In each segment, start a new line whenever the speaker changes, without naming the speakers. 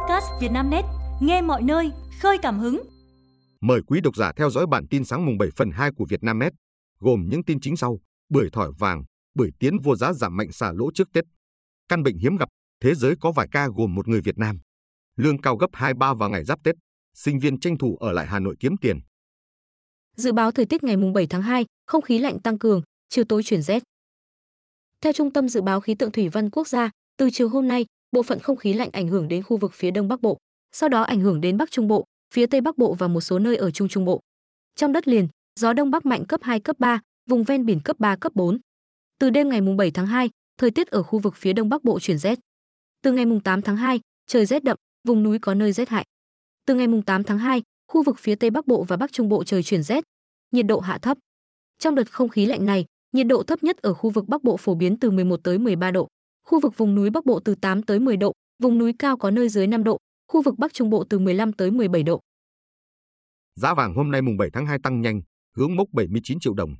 podcast Vietnamnet, nghe mọi nơi, khơi cảm hứng.
Mời quý độc giả theo dõi bản tin sáng mùng 7 phần 2 của Vietnamnet, gồm những tin chính sau: bưởi thỏi vàng, bưởi tiến vô giá giảm mạnh xả lỗ trước Tết. Căn bệnh hiếm gặp, thế giới có vài ca gồm một người Việt Nam. Lương cao gấp 2-3 vào ngày giáp Tết, sinh viên tranh thủ ở lại Hà Nội kiếm tiền.
Dự báo thời tiết ngày mùng 7 tháng 2, không khí lạnh tăng cường, chiều tối chuyển rét. Theo Trung tâm Dự báo Khí tượng Thủy văn Quốc gia, từ chiều hôm nay, bộ phận không khí lạnh ảnh hưởng đến khu vực phía Đông Bắc Bộ, sau đó ảnh hưởng đến Bắc Trung Bộ, phía Tây Bắc Bộ và một số nơi ở Trung Trung Bộ. Trong đất liền, gió Đông Bắc mạnh cấp 2, cấp 3, vùng ven biển cấp 3, cấp 4. Từ đêm ngày mùng 7 tháng 2, thời tiết ở khu vực phía Đông Bắc Bộ chuyển rét. Từ ngày mùng 8 tháng 2, trời rét đậm, vùng núi có nơi rét hại. Từ ngày mùng 8 tháng 2, khu vực phía Tây Bắc Bộ và Bắc Trung Bộ trời chuyển rét, nhiệt độ hạ thấp. Trong đợt không khí lạnh này, nhiệt độ thấp nhất ở khu vực Bắc Bộ phổ biến từ 11 tới 13 độ, khu vực vùng núi Bắc Bộ từ 8 tới 10 độ, vùng núi cao có nơi dưới 5 độ, khu vực Bắc Trung Bộ từ 15 tới 17 độ.
Giá vàng hôm nay mùng 7 tháng 2 tăng nhanh, hướng mốc 79 triệu đồng.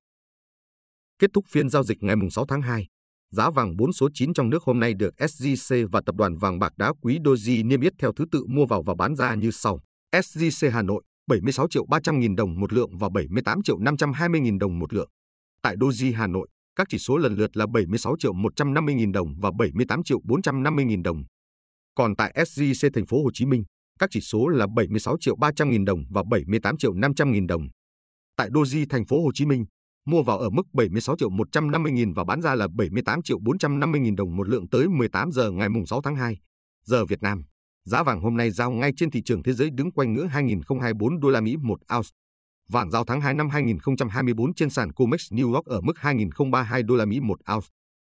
Kết thúc phiên giao dịch ngày mùng 6 tháng 2, giá vàng 4 số 9 trong nước hôm nay được SJC và tập đoàn vàng bạc đá quý Doji niêm yết theo thứ tự mua vào và bán ra như sau. SJC Hà Nội 76 triệu 300 nghìn đồng một lượng và 78 triệu 520 nghìn đồng một lượng. Tại Doji Hà Nội, các chỉ số lần lượt là 76 triệu 150 000 đồng và 78 triệu 450 000 đồng. Còn tại SJC thành phố Hồ Chí Minh, các chỉ số là 76 triệu 300 000 đồng và 78 triệu 500 000 đồng. Tại Doji thành phố Hồ Chí Minh, mua vào ở mức 76 triệu 150 000 và bán ra là 78 triệu 450 000 đồng một lượng tới 18 giờ ngày 6 tháng 2, giờ Việt Nam. Giá vàng hôm nay giao ngay trên thị trường thế giới đứng quanh ngưỡng 2024 đô la Mỹ một ounce. Vàng giao tháng 2 năm 2024 trên sàn COMEX New York ở mức 2.032 đô la Mỹ một ounce.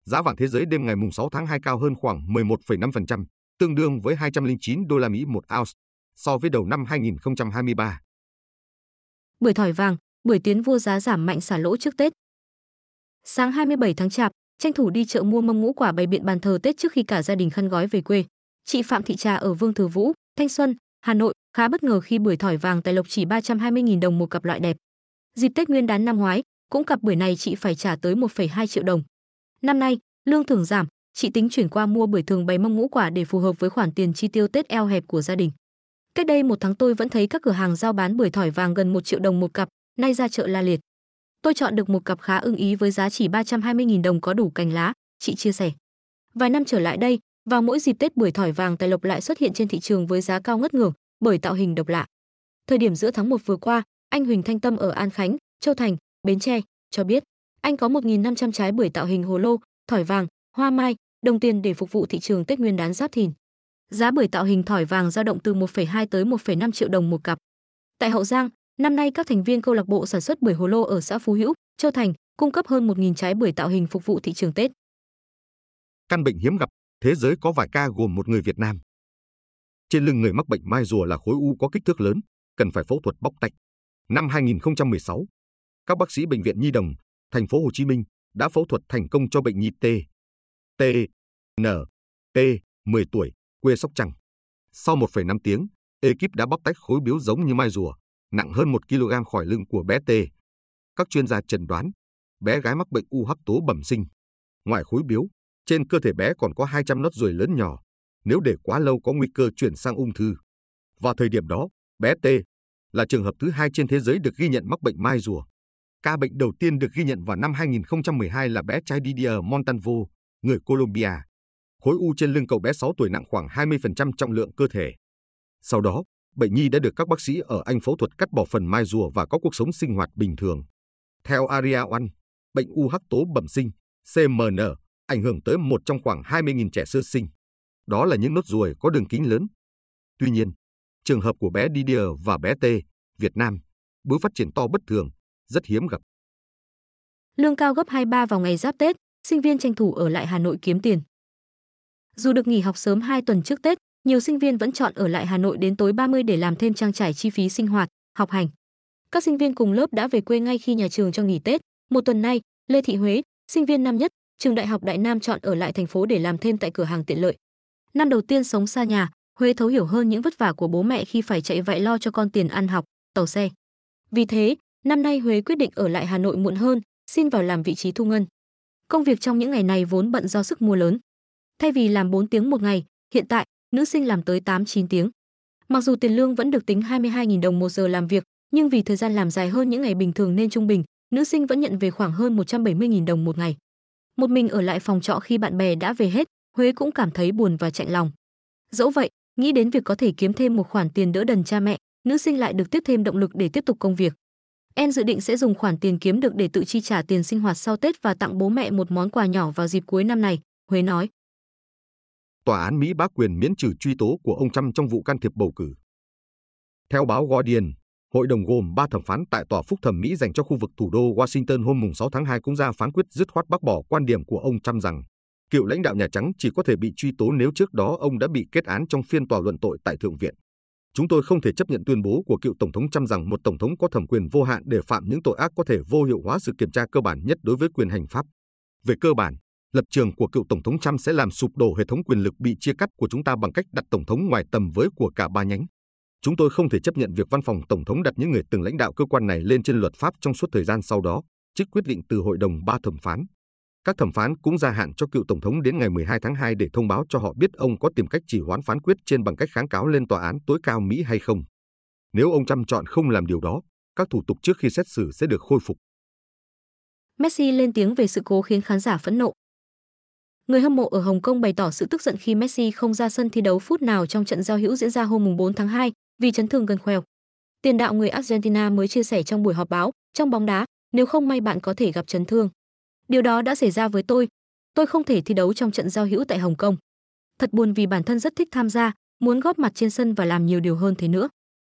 Giá vàng thế giới đêm ngày 6 tháng 2 cao hơn khoảng 11,5%, tương đương với 209 đô la Mỹ một ounce so với đầu năm 2023.
Bưởi thỏi vàng, bưởi tiến vua giá giảm mạnh xả lỗ trước Tết. Sáng 27 tháng Chạp, tranh thủ đi chợ mua mâm ngũ quả bày biện bàn thờ Tết trước khi cả gia đình khăn gói về quê. Chị Phạm Thị Trà ở Vương Thừa Vũ, Thanh Xuân, Hà Nội khá bất ngờ khi bưởi thỏi vàng tại Lộc chỉ 320.000 đồng một cặp loại đẹp. Dịp Tết Nguyên đán năm ngoái, cũng cặp bưởi này chị phải trả tới 1,2 triệu đồng. Năm nay, lương thưởng giảm, chị tính chuyển qua mua bưởi thường bày mâm ngũ quả để phù hợp với khoản tiền chi tiêu Tết eo hẹp của gia đình. Cách đây một tháng tôi vẫn thấy các cửa hàng giao bán bưởi thỏi vàng gần 1 triệu đồng một cặp, nay ra chợ la liệt. Tôi chọn được một cặp khá ưng ý với giá chỉ 320.000 đồng có đủ cành lá, chị chia sẻ. Vài năm trở lại đây, vào mỗi dịp Tết bưởi thỏi vàng Tài Lộc lại xuất hiện trên thị trường với giá cao ngất ngưởng bởi tạo hình độc lạ. Thời điểm giữa tháng 1 vừa qua, anh Huỳnh Thanh Tâm ở An Khánh, Châu Thành, Bến Tre cho biết anh có 1.500 trái bưởi tạo hình hồ lô, thỏi vàng, hoa mai, đồng tiền để phục vụ thị trường Tết Nguyên đán Giáp Thìn. Giá bưởi tạo hình thỏi vàng dao động từ 1,2 tới 1,5 triệu đồng một cặp. Tại Hậu Giang, năm nay các thành viên câu lạc bộ sản xuất bưởi hồ lô ở xã Phú Hữu, Châu Thành cung cấp hơn 1.000 trái bưởi tạo hình phục vụ thị trường Tết.
Căn bệnh hiếm gặp, thế giới có vài ca gồm một người Việt Nam. Trên lưng người mắc bệnh mai rùa là khối u có kích thước lớn, cần phải phẫu thuật bóc tách. Năm 2016, các bác sĩ bệnh viện Nhi đồng, thành phố Hồ Chí Minh đã phẫu thuật thành công cho bệnh nhi T. T. N. T. 10 tuổi, quê Sóc Trăng. Sau 1,5 tiếng, ekip đã bóc tách khối biếu giống như mai rùa, nặng hơn 1 kg khỏi lưng của bé T. Các chuyên gia chẩn đoán, bé gái mắc bệnh u hắc tố bẩm sinh. Ngoài khối biếu, trên cơ thể bé còn có 200 nốt ruồi lớn nhỏ. Nếu để quá lâu có nguy cơ chuyển sang ung thư. Vào thời điểm đó, bé T là trường hợp thứ hai trên thế giới được ghi nhận mắc bệnh mai rùa. Ca bệnh đầu tiên được ghi nhận vào năm 2012 là bé trai Didier Montalvo, người Colombia. Khối u trên lưng cậu bé 6 tuổi nặng khoảng 20% trọng lượng cơ thể. Sau đó, bệnh nhi đã được các bác sĩ ở Anh phẫu thuật cắt bỏ phần mai rùa và có cuộc sống sinh hoạt bình thường. Theo Aria One, bệnh u hắc tố bẩm sinh, CMN, ảnh hưởng tới một trong khoảng 20.000 trẻ sơ sinh. Đó là những nốt ruồi có đường kính lớn. Tuy nhiên, trường hợp của bé Didier và bé T, Việt Nam, bướu phát triển to bất thường, rất hiếm gặp.
Lương cao gấp 23 vào ngày giáp Tết, sinh viên tranh thủ ở lại Hà Nội kiếm tiền. Dù được nghỉ học sớm 2 tuần trước Tết, nhiều sinh viên vẫn chọn ở lại Hà Nội đến tối 30 để làm thêm trang trải chi phí sinh hoạt, học hành. Các sinh viên cùng lớp đã về quê ngay khi nhà trường cho nghỉ Tết. Một tuần nay, Lê Thị Huế, sinh viên năm nhất, trường Đại học Đại Nam chọn ở lại thành phố để làm thêm tại cửa hàng tiện lợi. Năm đầu tiên sống xa nhà, Huế thấu hiểu hơn những vất vả của bố mẹ khi phải chạy vạy lo cho con tiền ăn học, tàu xe. Vì thế, năm nay Huế quyết định ở lại Hà Nội muộn hơn, xin vào làm vị trí thu ngân. Công việc trong những ngày này vốn bận do sức mua lớn. Thay vì làm 4 tiếng một ngày, hiện tại nữ sinh làm tới 8-9 tiếng. Mặc dù tiền lương vẫn được tính 22.000 đồng một giờ làm việc, nhưng vì thời gian làm dài hơn những ngày bình thường nên trung bình, nữ sinh vẫn nhận về khoảng hơn 170.000 đồng một ngày. Một mình ở lại phòng trọ khi bạn bè đã về hết, Huế cũng cảm thấy buồn và chạnh lòng. Dẫu vậy, nghĩ đến việc có thể kiếm thêm một khoản tiền đỡ đần cha mẹ, nữ sinh lại được tiếp thêm động lực để tiếp tục công việc. En dự định sẽ dùng khoản tiền kiếm được để tự chi trả tiền sinh hoạt sau Tết và tặng bố mẹ một món quà nhỏ vào dịp cuối năm này, Huế nói.
Tòa án Mỹ bác quyền miễn trừ truy tố của ông Trump trong vụ can thiệp bầu cử. Theo báo Guardian, Hội đồng gồm 3 thẩm phán tại Tòa phúc thẩm Mỹ dành cho khu vực thủ đô Washington hôm 6 tháng 2 cũng ra phán quyết dứt khoát bác bỏ quan điểm của ông Trump rằng cựu lãnh đạo Nhà Trắng chỉ có thể bị truy tố nếu trước đó ông đã bị kết án trong phiên tòa luận tội tại Thượng viện. Chúng tôi không thể chấp nhận tuyên bố của cựu Tổng thống Trump rằng một Tổng thống có thẩm quyền vô hạn để phạm những tội ác có thể vô hiệu hóa sự kiểm tra cơ bản nhất đối với quyền hành pháp. Về cơ bản, lập trường của cựu Tổng thống Trump sẽ làm sụp đổ hệ thống quyền lực bị chia cắt của chúng ta bằng cách đặt Tổng thống ngoài tầm với của cả ba nhánh. Chúng tôi không thể chấp nhận việc văn phòng Tổng thống đặt những người từng lãnh đạo cơ quan này lên trên luật pháp trong suốt thời gian sau đó, trích quyết định từ Hội đồng ba thẩm phán. Các thẩm phán cũng gia hạn cho cựu Tổng thống đến ngày 12 tháng 2 để thông báo cho họ biết ông có tìm cách chỉ hoãn phán quyết trên bằng cách kháng cáo lên tòa án tối cao Mỹ hay không. Nếu ông Trump chọn không làm điều đó, các thủ tục trước khi xét xử sẽ được khôi phục.
Messi lên tiếng về sự cố khiến khán giả phẫn nộ. Người hâm mộ ở Hồng Kông bày tỏ sự tức giận khi Messi không ra sân thi đấu phút nào trong trận giao hữu diễn ra hôm 4 tháng 2 vì chấn thương gần khoeo. Tiền đạo người Argentina mới chia sẻ trong buổi họp báo, trong bóng đá, nếu không may bạn có thể gặp chấn thương. Điều đó đã xảy ra với tôi. Tôi không thể thi đấu trong trận giao hữu tại Hồng Kông. Thật buồn vì bản thân rất thích tham gia, muốn góp mặt trên sân và làm nhiều điều hơn thế nữa.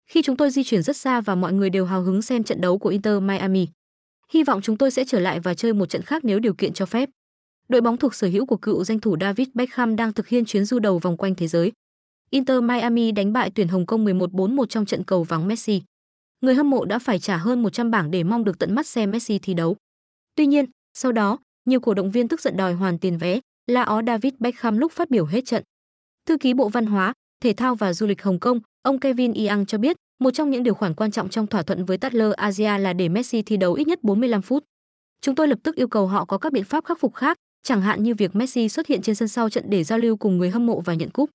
Khi chúng tôi di chuyển rất xa và mọi người đều hào hứng xem trận đấu của Inter Miami. Hy vọng chúng tôi sẽ trở lại và chơi một trận khác nếu điều kiện cho phép. Đội bóng thuộc sở hữu của cựu danh thủ David Beckham đang thực hiện chuyến du đầu vòng quanh thế giới. Inter Miami đánh bại tuyển Hồng Kông 11-4-1 trong trận cầu vắng Messi. Người hâm mộ đã phải trả hơn 100 bảng để mong được tận mắt xem Messi thi đấu. Tuy nhiên, sau đó, nhiều cổ động viên tức giận đòi hoàn tiền vé, la ó David Beckham lúc phát biểu hết trận. Thư ký Bộ Văn hóa, Thể thao và Du lịch Hồng Kông, ông Kevin Yang cho biết, một trong những điều khoản quan trọng trong thỏa thuận với Tatler Asia là để Messi thi đấu ít nhất 45 phút. Chúng tôi lập tức yêu cầu họ có các biện pháp khắc phục khác, chẳng hạn như việc Messi xuất hiện trên sân sau trận để giao lưu cùng người hâm mộ và nhận cúp.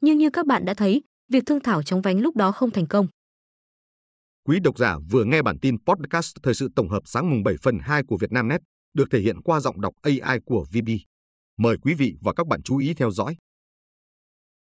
Nhưng như các bạn đã thấy, việc thương thảo chống vánh lúc đó không thành công.
Quý độc giả vừa nghe bản tin podcast thời sự tổng hợp sáng mùng 7 phần 2 của Vietnamnet, được thể hiện qua giọng đọc AI của VB. Mời quý vị và các bạn chú ý theo dõi.